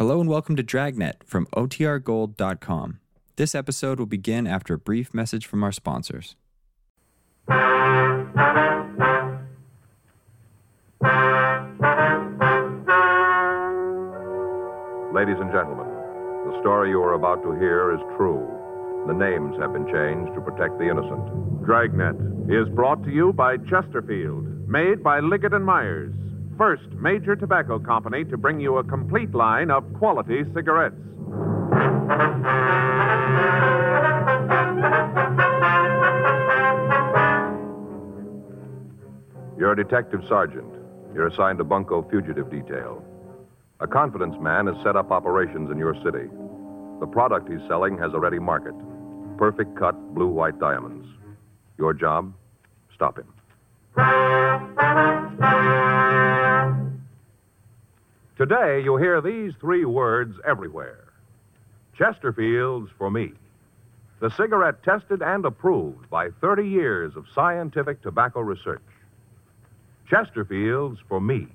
Hello and welcome to Dragnet from OTRGold.com. This episode will begin after a brief message from our sponsors. Ladies and gentlemen, the story you are about to hear is true. The names have been changed to protect the innocent. Dragnet is brought to you by Chesterfield, made by Liggett and Myers, first major tobacco company to bring you a complete line of quality cigarettes. You're a detective sergeant. You're assigned to Bunko Fugitive Detail. A confidence man has set up operations in your city. The product he's selling has a ready market perfect cut blue white diamonds. Your job? Stop him. Today, you'll hear these three words everywhere Chesterfield's for me. The cigarette tested and approved by 30 years of scientific tobacco research. Chesterfield's for me.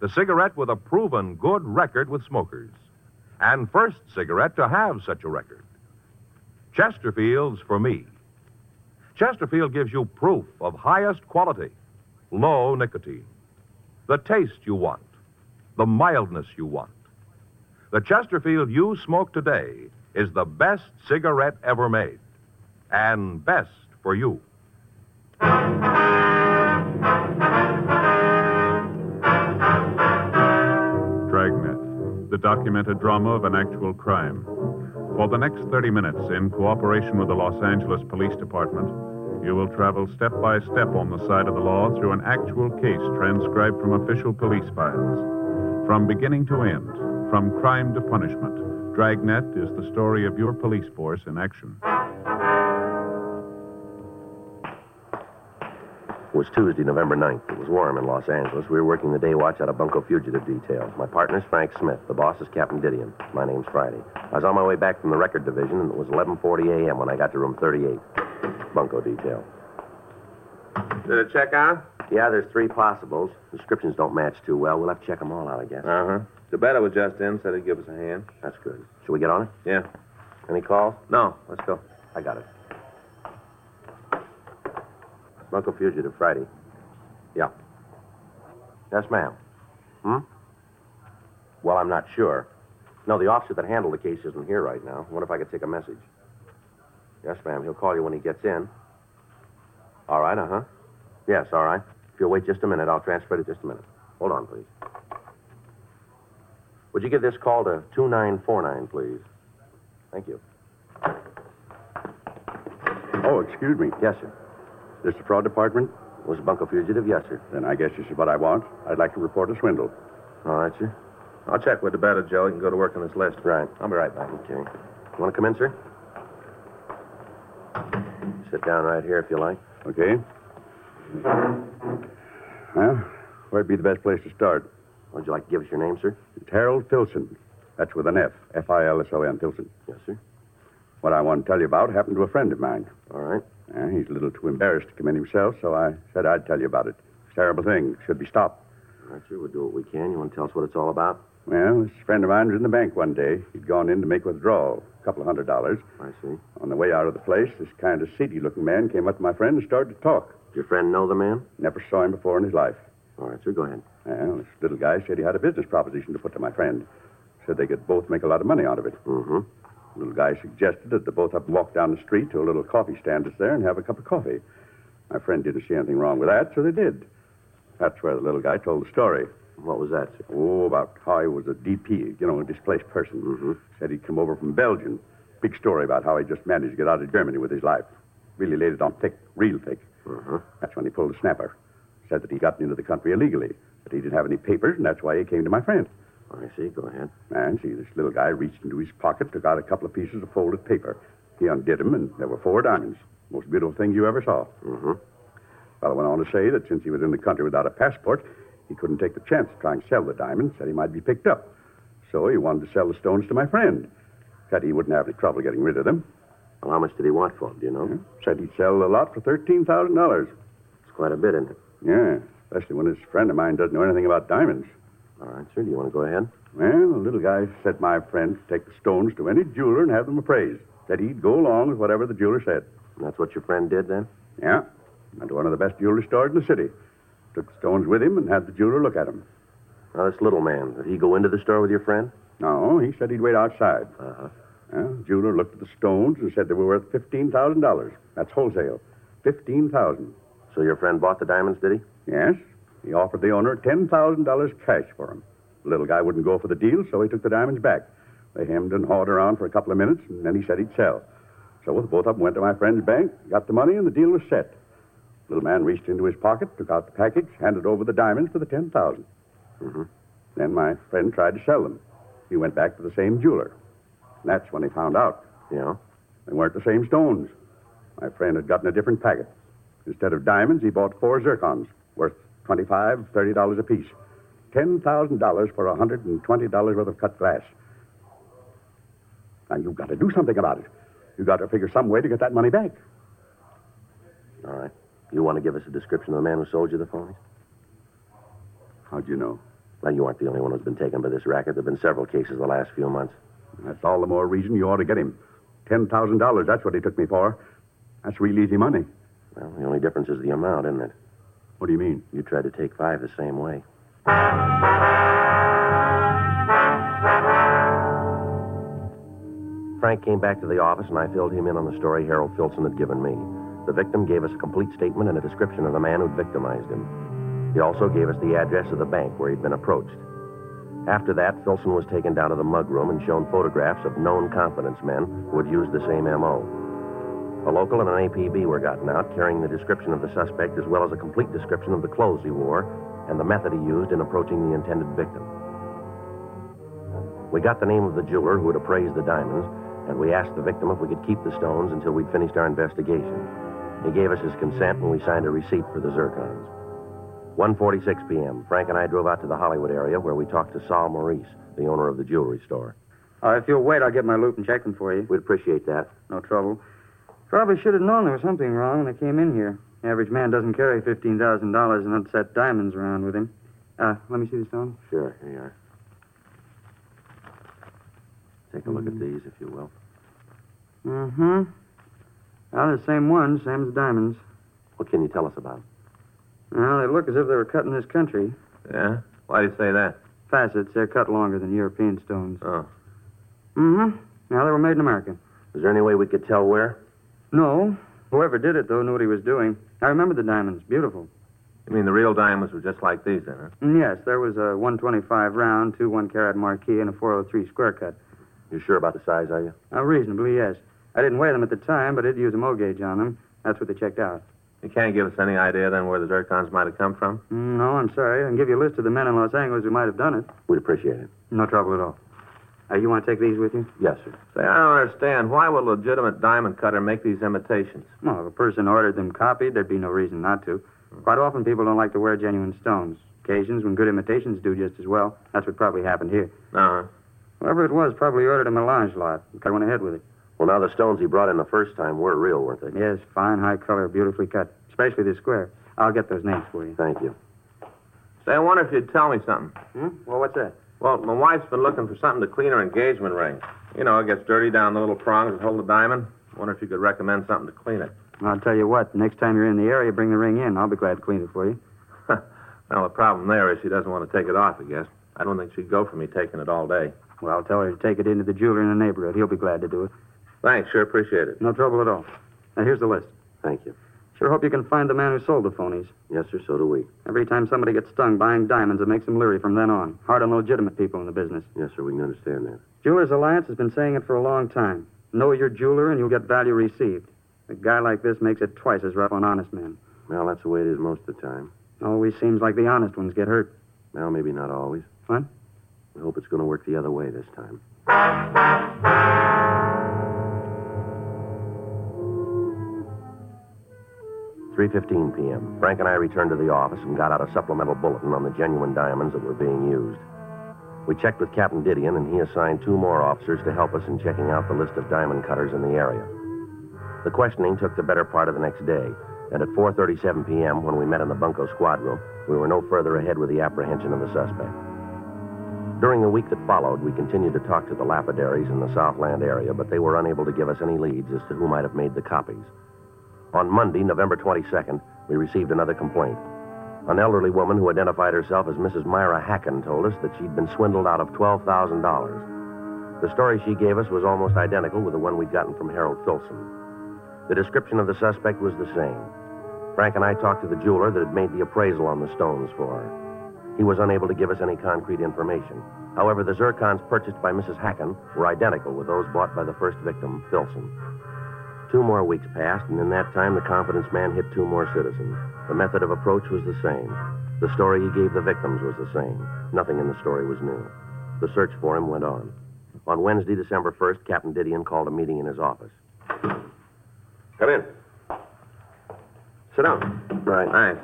The cigarette with a proven good record with smokers. And first cigarette to have such a record. Chesterfield's for me. Chesterfield gives you proof of highest quality, low nicotine, the taste you want, the mildness you want. The Chesterfield you smoke today is the best cigarette ever made, and best for you. Dragnet, the documented drama of an actual crime. For the next 30 minutes, in cooperation with the Los Angeles Police Department, you will travel step by step on the side of the law through an actual case transcribed from official police files. From beginning to end, from crime to punishment, Dragnet is the story of your police force in action. It was Tuesday, November 9th. It was warm in Los Angeles. We were working the day watch out of Bunko Fugitive Detail. My partner's Frank Smith. The boss is Captain Didion. My name's Friday. I was on my way back from the record division, and it was 11.40 a.m. when I got to room 38. Bunko Detail. Did it check out? Yeah, there's three possibles. Descriptions don't match too well. We'll have to check them all out, I guess. Uh huh. DeBetta was just in, said he'd give us a hand. That's good. Shall we get on it? Yeah. Any calls? No, let's go. I got it. Bunko Fugitive, Friday. Yeah. Yes, ma'am. Hmm? Well, I'm not sure. No, the officer that handled the case isn't here right now. I wonder if I could take a message. Yes, ma'am. He'll call you when he gets in. All right, uh huh. Yes, all right. If you'll wait just a minute, I'll transfer it just a minute. Hold on, please. Would you give this call to 2949, please? Thank you. Oh, excuse me. Yes, sir. This the fraud department? Was Bunko Fugitive? Yes, sir. Then I guess this is what I want. I'd like to report a swindle. All right, sir. I'll check with DeBetta, Joe. You can go to work on this list. Right. I'll be right back. Okay. You want to come in, sir? Sit down right here if you like. Okay. Well, where'd be the best place to start? Would you like to give us your name, sir? It's Harold Filson. That's with an F. F I L S O N, Filson. Yes, sir. What I want to tell you about happened to a friend of mine. All right. Uh, he's a little too embarrassed to come in himself, so I said I'd tell you about it. It's a terrible thing. Should be stopped. All right, sir. We'll do what we can. You want to tell us what it's all about? Well, this friend of mine was in the bank one day. He'd gone in to make a withdrawal, a couple of hundred dollars. I see. On the way out of the place, this kind of seedy looking man came up to my friend and started to talk. Did your friend know the man? Never saw him before in his life. All right, sir. Go ahead. Well, this little guy said he had a business proposition to put to my friend. Said they could both make a lot of money out of it. Mm-hmm. The little guy suggested that the both them walk down the street to a little coffee stand that's there and have a cup of coffee. My friend didn't see anything wrong with that, so they did. That's where the little guy told the story. What was that, sir? Oh, about how he was a DP, you know, a displaced person. Mm-hmm. Said he'd come over from Belgium. Big story about how he just managed to get out of Germany with his life. Really laid it on thick, real thick. Uh-huh. That's when he pulled the snapper. Said that he'd gotten into the country illegally, that he didn't have any papers, and that's why he came to my friend. I see. Go ahead. And see, this little guy reached into his pocket, took out a couple of pieces of folded paper. He undid them, and there were four diamonds. Most beautiful thing you ever saw. Mm-hmm. Fellow went on to say that since he was in the country without a passport, he couldn't take the chance of trying to sell the diamonds, said he might be picked up. So he wanted to sell the stones to my friend. Said he wouldn't have any trouble getting rid of them. Well, how much did he want for them, do you know? Said he'd sell the lot for $13,000. It's quite a bit, isn't it? Yeah, especially when this friend of mine doesn't know anything about diamonds. All right, sir. Do you want to go ahead? Well, the little guy said my friend to take the stones to any jeweler and have them appraised. Said he'd go along with whatever the jeweler said. And that's what your friend did then? Yeah. Went to one of the best jewelry stores in the city. Took the stones with him and had the jeweler look at them. Now, this little man, did he go into the store with your friend? No, he said he'd wait outside. Uh-huh. Well, the jeweler looked at the stones and said they were worth $15,000. That's wholesale. 15000 So your friend bought the diamonds, did he? Yes. He offered the owner $10,000 cash for them. The little guy wouldn't go for the deal, so he took the diamonds back. They hemmed and hawed around for a couple of minutes, and then he said he'd sell. So both of them went to my friend's bank, got the money, and the deal was set. The little man reached into his pocket, took out the package, handed over the diamonds for the 10000 Mm-hmm. Then my friend tried to sell them. He went back to the same jeweler. That's when he found out. Yeah? They weren't the same stones. My friend had gotten a different packet. Instead of diamonds, he bought four zircons, worth $25, $30 apiece. $10,000 for $120 worth of cut glass. Now, you've got to do something about it. You've got to figure some way to get that money back. All right. You want to give us a description of the man who sold you the phonies? How'd you know? Well, you aren't the only one who's been taken by this racket. There have been several cases the last few months. That's all the more reason you ought to get him. $10,000, that's what he took me for. That's real easy money. Well, the only difference is the amount, isn't it? What do you mean? You tried to take five the same way. Frank came back to the office, and I filled him in on the story Harold Filson had given me. The victim gave us a complete statement and a description of the man who'd victimized him. He also gave us the address of the bank where he'd been approached. After that, Filson was taken down to the mug room and shown photographs of known confidence men who had used the same M.O. A local and an APB were gotten out, carrying the description of the suspect as well as a complete description of the clothes he wore and the method he used in approaching the intended victim. We got the name of the jeweler who had appraised the diamonds, and we asked the victim if we could keep the stones until we'd finished our investigation. He gave us his consent, and we signed a receipt for the zircons. 1.46 p.m., Frank and I drove out to the Hollywood area where we talked to Saul Maurice, the owner of the jewelry store. Uh, if you'll wait, I'll get my loupe and check them for you. We'd appreciate that. No trouble. Probably should have known there was something wrong when I came in here. The Average man doesn't carry $15,000 in unset diamonds around with him. Uh, let me see the stone. Sure, here you are. Take a look at these, if you will. Mm-hmm. Well, the same ones, same as diamonds. What can you tell us about them? Well, they look as if they were cut in this country. Yeah? Why do you say that? Facets, they're cut longer than European stones. Oh. Mm-hmm. Now, they were made in America. Is there any way we could tell where? No. Whoever did it, though, knew what he was doing. I remember the diamonds. Beautiful. You mean the real diamonds were just like these, then, huh? And yes, there was a 125 round, two one carat marquise, and a 403 square cut. You're sure about the size, are you? Uh, reasonably, yes. I didn't weigh them at the time, but I did use a Moe gauge on them. That's what they checked out. You can't give us any idea, then, where the zircons might have come from? Mm, No, I'm sorry. I can give you a list of the men in Los Angeles who might have done it. We'd appreciate it. No trouble at all. Uh, you want to take these with you? Yes, sir. Say, I don't understand. Why would a legitimate diamond cutter make these imitations? Well, if a person ordered them copied, there'd be no reason not to. Quite often, people don't like to wear genuine stones. Occasions when good imitations do just as well. That's what probably happened here. Uh-huh. Whoever it was probably ordered a melange lot. And cut went ahead with it. Well, now the stones he brought in the first time were real, weren't they? Yes, fine, high color, beautifully cut. Especially the square. I'll get those names for you. Thank you. Say, I wonder if you'd tell me something. Hmm? Well, what's that? Well, my wife's been looking for something to clean her engagement ring. You know, it gets dirty down the little prongs that hold the diamond. Wonder if you could recommend something to clean it. I'll tell you what. Next time you're in the area, bring the ring in. I'll be glad to clean it for you. Well, the problem there is she doesn't want to take it off, I guess. I don't think she'd go for me taking it all day. Well, I'll tell her to take it into the jeweler in the neighborhood. He'll be glad to do it. Thanks, sure appreciate it. No trouble at all. Now, here's the list. Thank you. Sure hope you can find the man who sold the phonies. Yes, sir, so do we. Every time somebody gets stung buying diamonds, it makes them leery from then on. Hard on legitimate people in the business. Yes, sir, we can understand that. Jewelers Alliance has been saying it for a long time. Know your jeweler and you'll get value received. A guy like this makes it twice as rough on honest men. Well, that's the way it is most of the time. Always seems like the honest ones get hurt. Well, maybe not always. What? We hope it's going to work the other way this time. Three fifteen p.m. Frank and I returned to the office and got out a supplemental bulletin on the genuine diamonds that were being used. We checked with Captain Didion, and he assigned two more officers to help us in checking out the list of diamond cutters in the area. The questioning took the better part of the next day, and at 4:37 p.m., when we met in the bunco squad room, we were no further ahead with the apprehension of the suspect. During the week that followed, we continued to talk to the lapidaries in the Southland area, but they were unable to give us any leads as to who might have made the copies. On Monday, November 22nd, we received another complaint. An elderly woman who identified herself as Mrs. Myra Hacken told us that she'd been swindled out of $12,000. The story she gave us was almost identical with the one we'd gotten from Harold Filson. The description of the suspect was the same. Frank and I talked to the jeweler that had made the appraisal on the stones for her. He was unable to give us any concrete information. However, the zircons purchased by Mrs. Hacken were identical with those bought by the first victim, Filson. Two more weeks passed, and in that time, the confidence man hit two more citizens. The method of approach was the same. The story he gave the victims was the same. Nothing in the story was new. The search for him went on. On Wednesday, December 1st, Captain Didion called a meeting in his office. Come in. Sit down. Right. Thanks.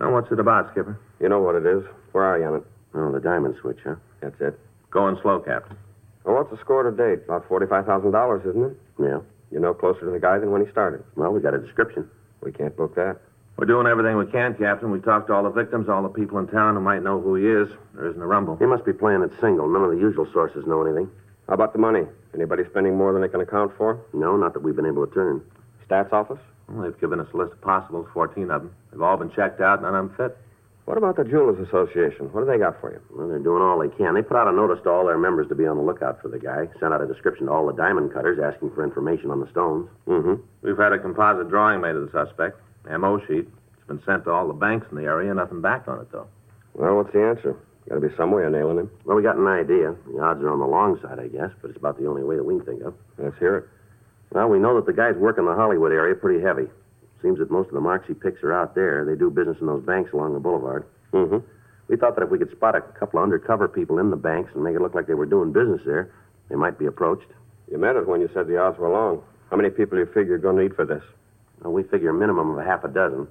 Now, what's it about, Skipper? You know what it is. Where are you on it? Oh, the diamond switch, huh? That's it. Going slow, Captain. Well, what's the score to date? About $45,000, isn't it? Yeah. You're no closer to the guy than when he started. Well, we got a description. We can't book that. We're doing everything we can, Captain. We talked to all the victims, all the people in town who might know who he is. There isn't a rumble. He must be playing it single. None of the usual sources know anything. How about the money? Anybody spending more than they can account for? No, not that we've been able to turn. Stats office? Well, they've given us a list of possibles, 14 of them. They've all been checked out, none of them fit. What about the Jewelers Association? What do they got for you? Well, they're doing all they can. They put out a notice to all their members to be on the lookout for the guy. Sent out a description to all the diamond cutters asking for information on the stones. Mm-hmm. We've had a composite drawing made of the suspect, MO sheet. It's been sent to all the banks in the area, nothing back on it, though. Well, what's the answer? Got to be some way of nailing him. Well, we got an idea. The odds are on the long side, I guess, but it's about the only way that we can think of. Let's hear it. Well, we know that the guys working the Hollywood area pretty heavy. Seems that most of the marks he picks are out there. They do business in those banks along the boulevard. Mm-hmm. We thought that if we could spot a couple of undercover people in the banks and make it look like they were doing business there, they might be approached. You meant it when you said the odds were long. How many people do you figure you're going to need for this? Well, we figure a minimum of a half a dozen.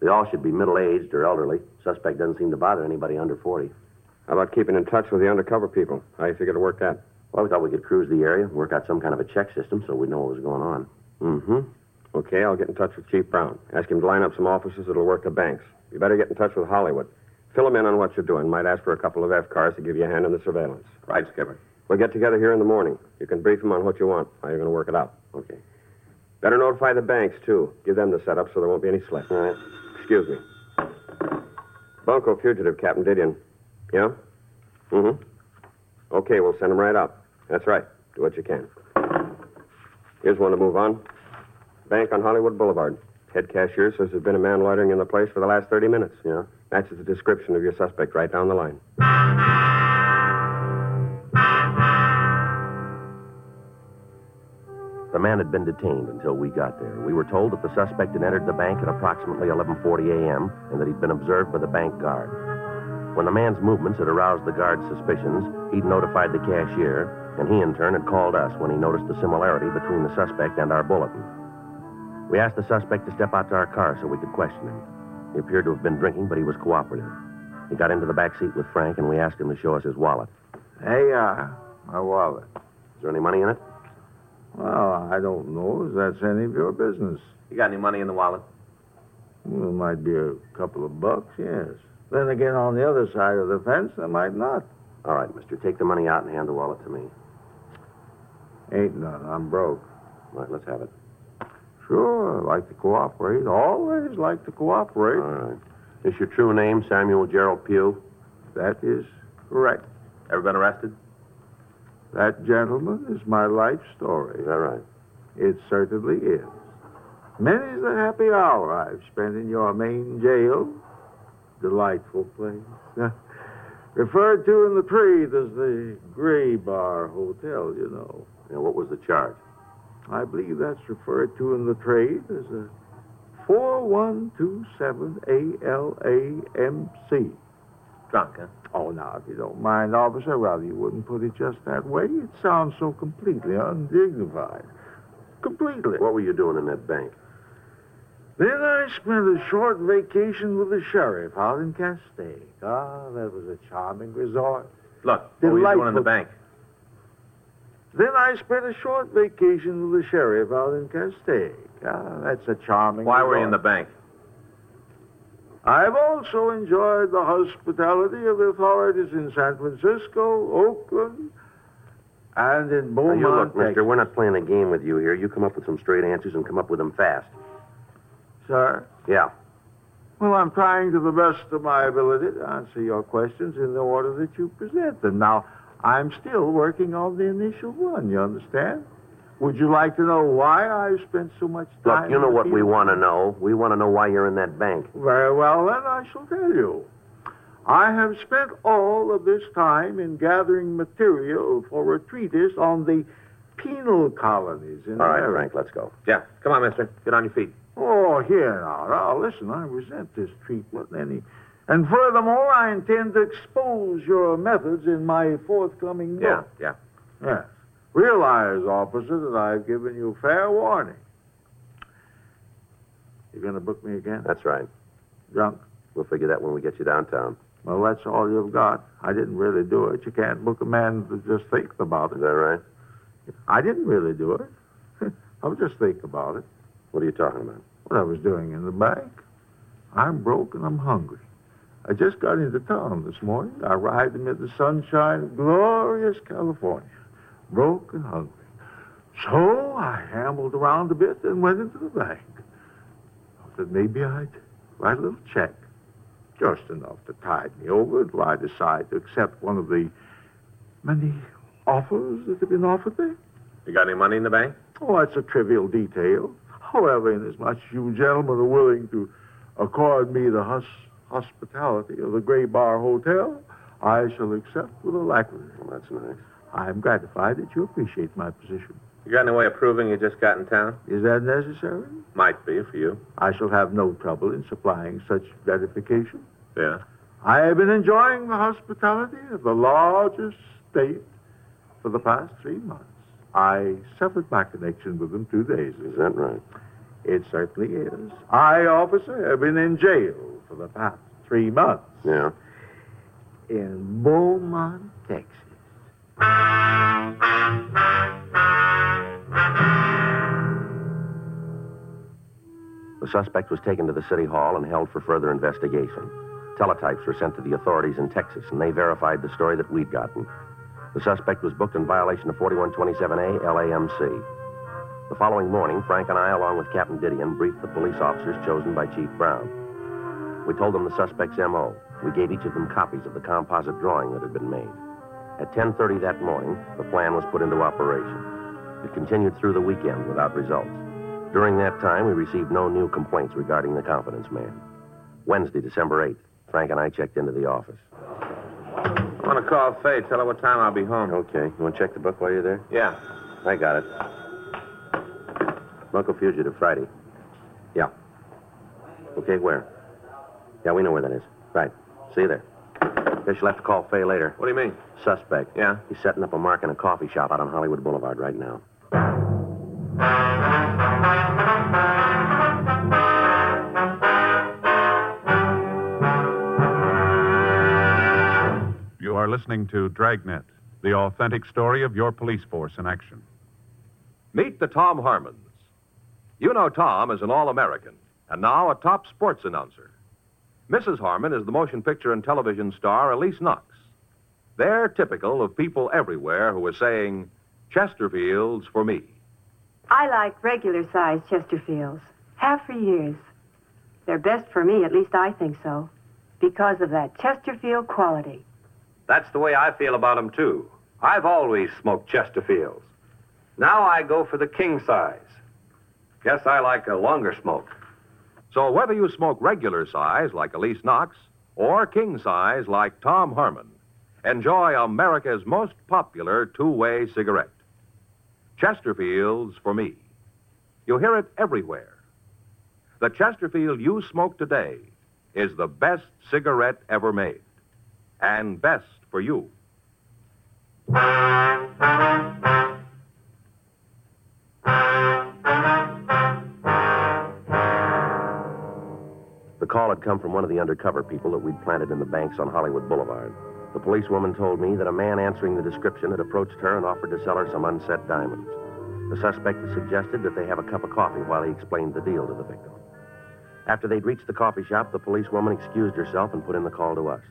They all should be middle aged or elderly. Suspect doesn't seem to bother anybody under 40. How about keeping in touch with the undercover people? How do you figure to work that? Well, we thought we could cruise the area, work out some kind of a check system so we'd know what was going on. Mm-hmm. Okay, I'll get in touch with Chief Brown. Ask him to line up some officers that'll work the banks. You better get in touch with Hollywood. Fill him in on what you're doing. Might ask for a couple of F cars to give you a hand in the surveillance. Right, Skipper. We'll get together here in the morning. You can brief him on what you want, how you're going to work it out. Okay. Better notify the banks, too. Give them the setup so there won't be any slip. All right. Excuse me. Bunko fugitive, Captain Didion. Yeah? Mm-hmm. Okay, we'll send him right up. That's right. Do what you can. Here's one to move on. Bank on Hollywood Boulevard. Head cashier says there's been a man loitering in the place for the last 30 minutes. Yeah? Matches the description of your suspect right down the line. The man had been detained until we got there. We were told that the suspect had entered the bank at approximately 11:40 a.m. and that he'd been observed by the bank guard. When the man's movements had aroused the guard's suspicions, he'd notified the cashier, and he in turn had called us when he noticed the similarity between the suspect and our bulletin. We asked the suspect to step out to our car so we could question him. He appeared to have been drinking, but he was cooperative. He got into the back seat with Frank, and we asked him to show us his wallet. Hey, uh, my wallet. Is there any money in it? Well, I don't know if that's any of your business. You got any money in the wallet? Well, it might be a couple of bucks, yes. Then again, on the other side of the fence, there might not. All right, mister. Take the money out and hand the wallet to me. Ain't none. I'm broke. All right, let's have it. Sure, I like to cooperate. Always like to cooperate. All right. Is your true name Samuel Gerald Pugh? That is correct. Ever been arrested? That, gentleman is my life story. Is that right? It certainly is. Many's the happy hour I've spent in your main jail. Delightful place. Referred to in the trade as the Gray Bar Hotel, you know. Now, what was the charge? I believe that's referred to in the trade as a 4127 ALAMC. Drunk, huh? Oh, now, if you don't mind, officer, rather you wouldn't put it just that way. It sounds so completely undignified. Completely. What were you doing in that bank? Then I spent a short vacation with the sheriff out in Castaic. Ah, that was a charming resort. Look, what were you doing in the bank? Then I spent a short vacation with the sheriff out in Castaic. Ah, that's a charming Why were you in the bank? I've also enjoyed the hospitality of the authorities in San Francisco, Oakland, and in Now, Beaumont, you look, mister, we're not playing a game with you here. You come up with some straight answers and come up with them fast. Sir? Yeah. Well, I'm trying to the best of my ability to answer your questions in the order that you present them. Now, I'm still working on the initial one, you understand? Would you like to know why I've spent so much time? Look, you know what we want to know. We want to know why you're in that bank. Very well, then I shall tell you. I have spent all of this time in gathering material for a treatise on the penal colonies in All right, America. Frank, let's go. Yeah, come on, mister. Get on your feet. Oh, here now. Now, listen, I resent this treatment. Any... And furthermore, I intend to expose your methods in my forthcoming book. yeah. Yeah. Yes. Realize, officer, that I've given you fair warning. You're going to book me again? That's right. Drunk? We'll figure that when we get you downtown. Well, that's all you've got. I didn't really do it. You can't book a man to just think about Is it. that right? I didn't really do it. I was just thinking about it. What are you talking about? What I was doing in the bank. I'm broke and I'm hungry. I just got into town this morning. I arrived amid the sunshine of glorious California, broke and hungry. So I ambled around a bit and went into the bank. I thought maybe I'd write a little check, just enough to tide me over until I decide to accept one of the many offers that have been offered me. You got any money in the bank? Oh, that's a trivial detail. However, inasmuch as you gentlemen are willing to accord me the hus- hospitality of the Gray Bar Hotel, I shall accept with alacrity. Well, that's nice. I am gratified that you appreciate my position. You got any way of proving you just got in town? Is that necessary? Might be for you. I shall have no trouble in supplying such gratification. Yeah. I have been enjoying the hospitality of the largest state for the past three months. I severed my connection with them two days ago. Is that right? It certainly is. I, officer, have been in jail for the past three months Yeah. in Beaumont, Texas. The suspect was taken to the city hall and held for further investigation. Teletypes were sent to the authorities in Texas, and they verified the story that we'd gotten. The suspect was booked in violation of 4127A LAMC. The following morning, Frank and I, along with Captain Didion, briefed the police officers chosen by Chief Brown. We told them the suspect's M.O. We gave each of them copies of the composite drawing that had been made. At 10.30 that morning, the plan was put into operation. It continued through the weekend without results. During that time, we received no new complaints regarding the confidence man. Wednesday, December 8th, Frank and I checked into the office. I want to call Faye. Tell her what time I'll be home. Okay. You want to check the book while you're there? Yeah. I got it. Bunko Fugitive, Friday. Yeah. Okay, where? Yeah, we know where that is. Right. See you there. Guess you'll have to call Fay later. What do you mean? Suspect. Yeah. He's setting up a mark in a coffee shop out on Hollywood Boulevard right now. You are listening to Dragnet, the authentic story of your police force in action. Meet the Tom Harmons. You know Tom as an All American, and now a top sports announcer. Mrs. Harmon is the motion picture and television star Elyse Knox. They're typical of people everywhere who are saying, Chesterfields for me. I like regular sized Chesterfields. Have for years. They're best for me, at least I think so, because of that Chesterfield quality. That's the way I feel about 'em too. I've always smoked Chesterfields. Now I go for the king size. Guess I like a longer smoke. So whether you smoke regular size like Elyse Knox or king size like Tom Harmon, enjoy America's most popular two way cigarette. Chesterfields for me. You hear it everywhere. The Chesterfield you smoke today is the best cigarette ever made, and best for you. The call had come from one of the undercover people that we'd planted in the banks on Hollywood Boulevard. The policewoman told me that a man answering the description had approached her and offered to sell her some unset diamonds. The suspect had suggested that they have a cup of coffee while he explained the deal to the victim. After they'd reached the coffee shop, the policewoman excused herself and put in the call to us.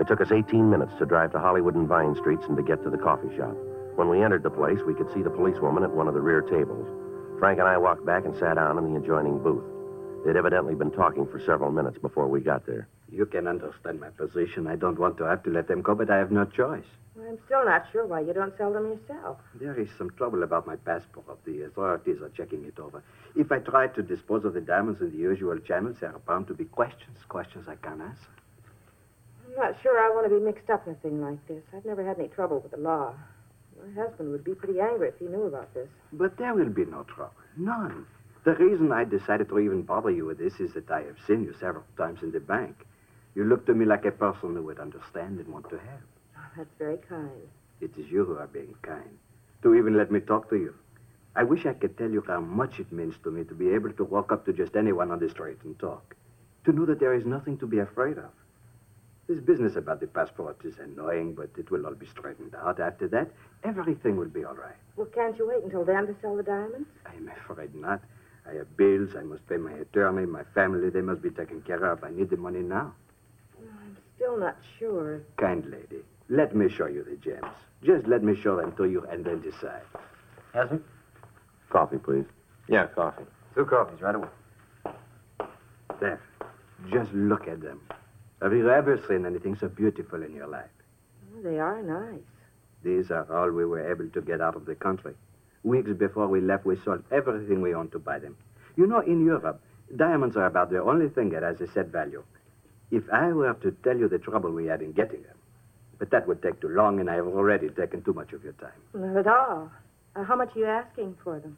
It took us 18 minutes to drive to Hollywood and Vine Streets and to get to the coffee shop. When we entered the place, we could see the policewoman at one of the rear tables. Frank and I walked back and sat down in the adjoining booth. They'd evidently been talking for several minutes before we got there. You can understand my position. I don't want to have to let them go, but I have no choice. I'm still not sure why you don't sell them yourself. There is some trouble about my passport. The authorities are checking it over. If I try to dispose of the diamonds in the usual channels, there are bound to be questions, questions I can't answer. I'm not sure I want to be mixed up in a thing like this. I've never had any trouble with the law. My husband would be pretty angry if he knew about this. But there will be no trouble. None. The reason I decided to even bother you with this is that I have seen you several times in the bank. You look to me like a person who would understand and want to help. Ah, that's very kind. It is you who are being kind. To even let me talk to you. I wish I could tell you how much it means to me to be able to walk up to just anyone on the street and talk. To know that there is nothing to be afraid of. This business about the passport is annoying, but it will all be straightened out. After that, everything will be all right. Well, can't you wait until then to sell the diamonds? I'm afraid not. I have bills. I must pay my attorney, my family. They must be taken care of. I need the money now. I'm still not sure. Kind lady, let me show you the gems. Just let me show them to you and then decide. Yes, sir? Coffee, please. Yeah, coffee. Two coffees right away. There. Just look at them. Have you ever seen anything so beautiful in your life? Oh, they are nice. These are all we were able to get out of the country. Weeks before we left, we sold everything we owned to buy them. You know, in Europe, diamonds are about the only thing that has a set value. If I were to tell you the trouble we had in getting them, but that would take too long, and I have already taken too much of your time. Not at all. Uh, how much are you asking for them?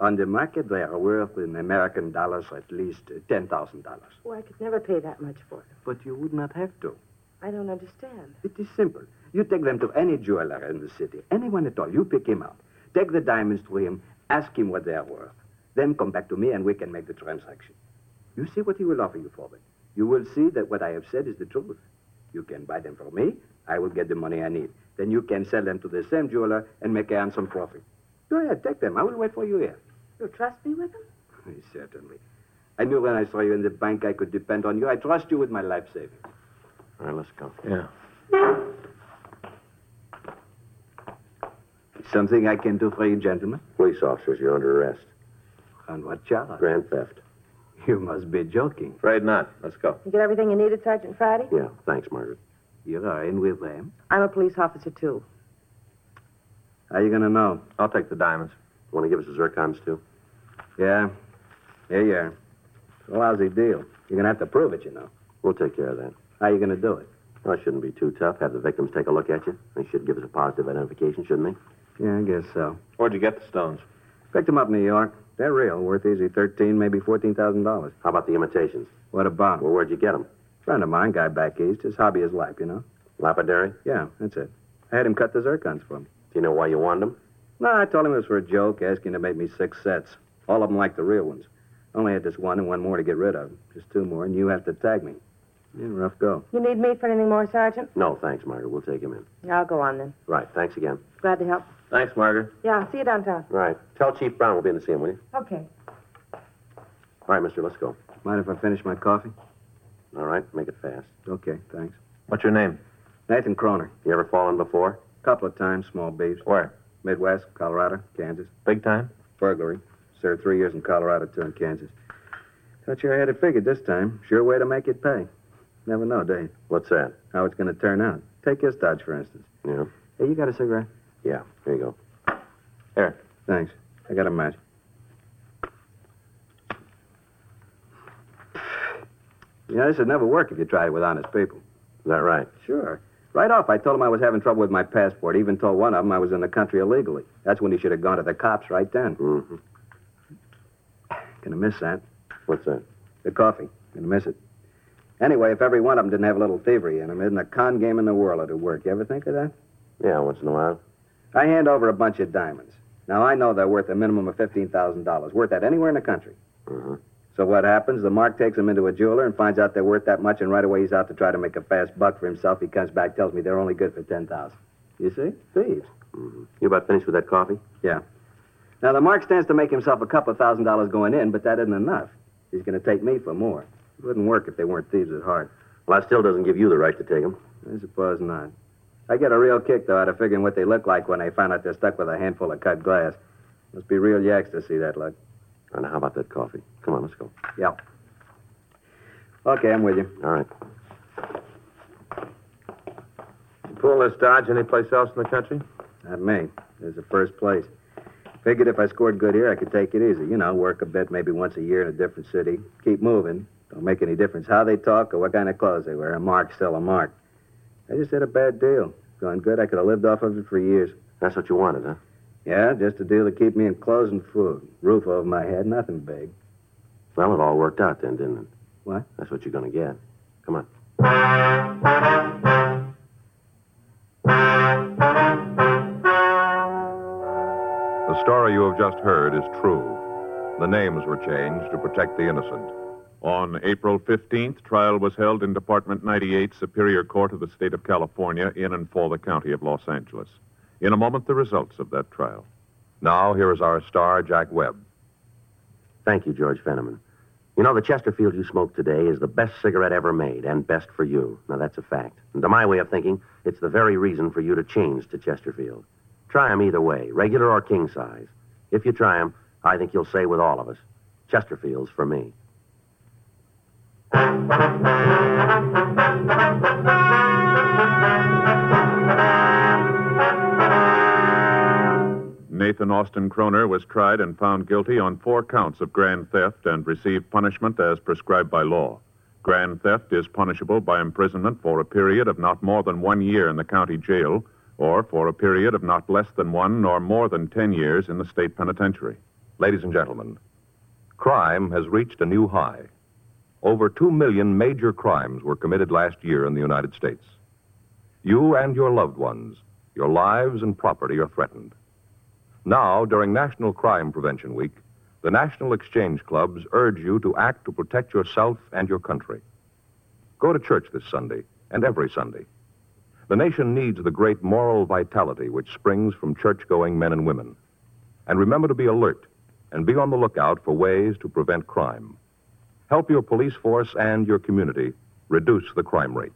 On the market, they are worth in American dollars at least uh, $10,000. Oh, I could never pay that much for them. But you would not have to. I don't understand. It is simple. You take them to any jeweler in the city, anyone at all. You pick him out. Take the diamonds to him, ask him what they are worth. Then come back to me and we can make the transaction. You see what he will offer you for them. You will see that what I have said is the truth. You can buy them from me. I will get the money I need. Then you can sell them to the same jeweler and make a handsome profit. Go ahead, take them. I will wait for you here. You trust me with them? Certainly. I knew when I saw you in the bank I could depend on you. I trust you with my life savings. All right, let's go. Yeah. Something I can do for you, gentlemen? Police officers, you're under arrest. On what charge? Grand theft. You must be joking. Afraid not. Let's go. You get everything you needed, Sergeant Friday? Yeah, thanks, Margaret. You are in with them? I'm a police officer, too. How are you gonna know? I'll take the diamonds. Want to give us the zircons, too? Yeah. Here you are. It's a lousy deal. You're gonna have to prove it, you know. We'll take care of that. How are you gonna do it? Well, it shouldn't be too tough. Have the victims take a look at you. They should give us a positive identification, shouldn't they? Yeah, I guess so. Where'd you get the stones? Picked them up in New York. They're real, worth easy thirteen, maybe fourteen thousand dollars. How about the imitations? What about? Well, where'd you get them? Friend of mine, guy back east. His hobby is life, you know. Lapidary? Yeah, that's it. I had him cut the zircons for me. Do you know why you wanted them? No, I told him it was for a joke, asking to make me six sets. All of them like the real ones. Only had this one and one more to get rid of. Just two more, and you have to tag me. Yeah, rough go. You need me for anything more, Sergeant? No, thanks, Margaret. We'll take him in. I'll go on then. Right, thanks again. Glad to help. Thanks, Margaret. Yeah, I'll see you downtown. Right. Tell Chief Brown we'll be in to see him, will you? Okay. All right, mister, let's go. Mind if I finish my coffee? All right, make it fast. Okay, thanks. What's your name? Nathan Croner. You ever fallen before? A Couple of times, small beefs. Where? Midwest, Colorado, Kansas. Big time? Burglary. Served three years in Colorado, two in Kansas. Thought you had it figured this time. Sure way to make it pay. Never know, do you? What's that? How it's going to turn out. Take this Dodge, for instance. Yeah. Hey, you got a cigarette? Yeah, here you go. Here. Thanks. I got a match. You know, this would never work if you tried it with honest people. Is that right? Sure. Right off, I told him I was having trouble with my passport. Even told one of them I was in the country illegally. That's when he should have gone to the cops right then. Mm-hmm. Gonna miss that. What's that? The coffee. Gonna miss it. Anyway, if every one of them didn't have a little thievery in them, isn't a con game in the world it'd work. You ever think of that? Yeah, once in a while. I hand over a bunch of diamonds. Now, I know they're worth a minimum of $15,000. Worth that anywhere in the country. Mm-hmm. So what happens? The mark takes them into a jeweler and finds out they're worth that much, and right away he's out to try to make a fast buck for himself. He comes back, tells me they're only good for 10000 You see? Thieves. Mm-hmm. You about finished with that coffee? Yeah. Now, the mark stands to make himself a couple of thousand dollars going in, but that isn't enough. He's going to take me for more. It wouldn't work if they weren't thieves at heart. Well, that still doesn't give you the right to take them. I suppose not. I get a real kick, though, out of figuring what they look like when they find out they're stuck with a handful of cut glass. Must be real yaks to see that luck. And how about that coffee? Come on, let's go. Yeah. Okay, I'm with you. All right. Pull this Dodge anyplace else in the country? Not me. There's the first place. Figured if I scored good here, I could take it easy. You know, work a bit, maybe once a year in a different city. Keep moving. Don't make any difference how they talk or what kind of clothes they wear. A mark's still a mark. I just had a bad deal. Going good, I could have lived off of it for years. That's what you wanted, huh? Yeah, just a deal to keep me in clothes and food. Roof over my head, nothing big. Well, it all worked out then, didn't it? What? That's what you're going to get. Come on. The story you have just heard is true. The names were changed to protect the innocent. On April 15th, trial was held in Department 98, Superior Court of the State of California, in and for the County of Los Angeles. In a moment, the results of that trial. Now, here is our star, Jack Webb. Thank you, George Fenneman. You know, the Chesterfield you smoked today is the best cigarette ever made, and best for you. Now, that's a fact. And to my way of thinking, it's the very reason for you to change to Chesterfield. Try 'em either way, regular or king size. If you try 'em, I think you'll say with all of us, Chesterfield's for me. Nathan Austin Kroner was tried and found guilty on four counts of grand theft and received punishment as prescribed by law. Grand theft is punishable by imprisonment for a period of not more than one year in the county jail or for a period of not less than one nor more than ten years in the state penitentiary. Ladies and gentlemen, crime has reached a new high. Over two million major crimes were committed last year in the United States. You and your loved ones, your lives and property are threatened. Now, during National Crime Prevention Week, the National Exchange Clubs urge you to act to protect yourself and your country. Go to church this Sunday and every Sunday. The nation needs the great moral vitality which springs from church going men and women. And remember to be alert and be on the lookout for ways to prevent crime. Help your police force and your community reduce the crime rate.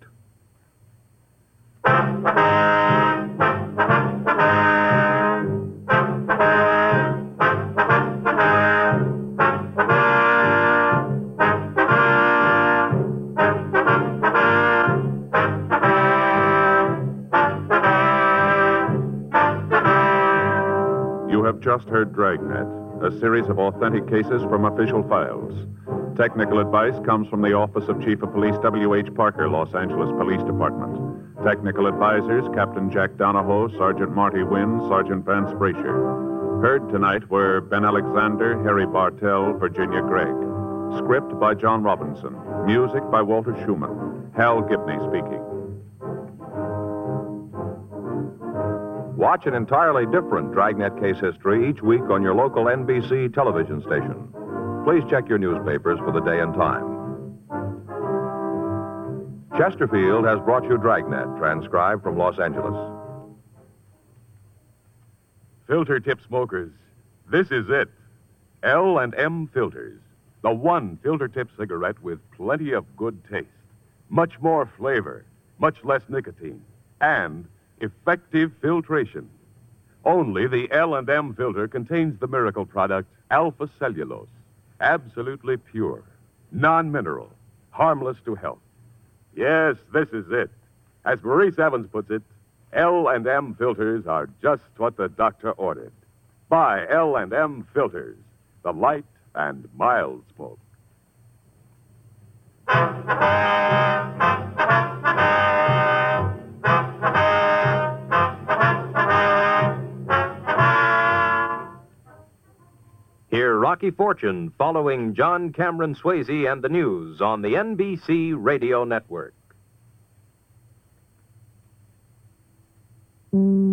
You have just heard Dragnet, a series of authentic cases from official files. Technical advice comes from the Office of Chief of Police W.H. Parker, Los Angeles Police Department. Technical advisors Captain Jack Donahoe, Sergeant Marty Wynn, Sergeant Vance Brasher. Heard tonight were Ben Alexander, Harry Bartell, Virginia Gregg. Script by John Robinson. Music by Walter Schumann. Hal Gibney speaking. Watch an entirely different Dragnet case history each week on your local NBC television station. Please check your newspapers for the day and time. Chesterfield has brought you Dragnet, transcribed from Los Angeles. Filter tip smokers, this is it. L and M filters. The one filter tip cigarette with plenty of good taste, much more flavor, much less nicotine, and effective filtration. Only the L and M filter contains the miracle product alpha cellulose, absolutely pure, non-mineral, harmless to health. Yes, this is it. As Maurice Evans puts it, L and M filters are just what the doctor ordered. Buy L and M filters, the light and mild smoke. Rocky Fortune following John Cameron Swayze and the news on the NBC Radio Network. Mm.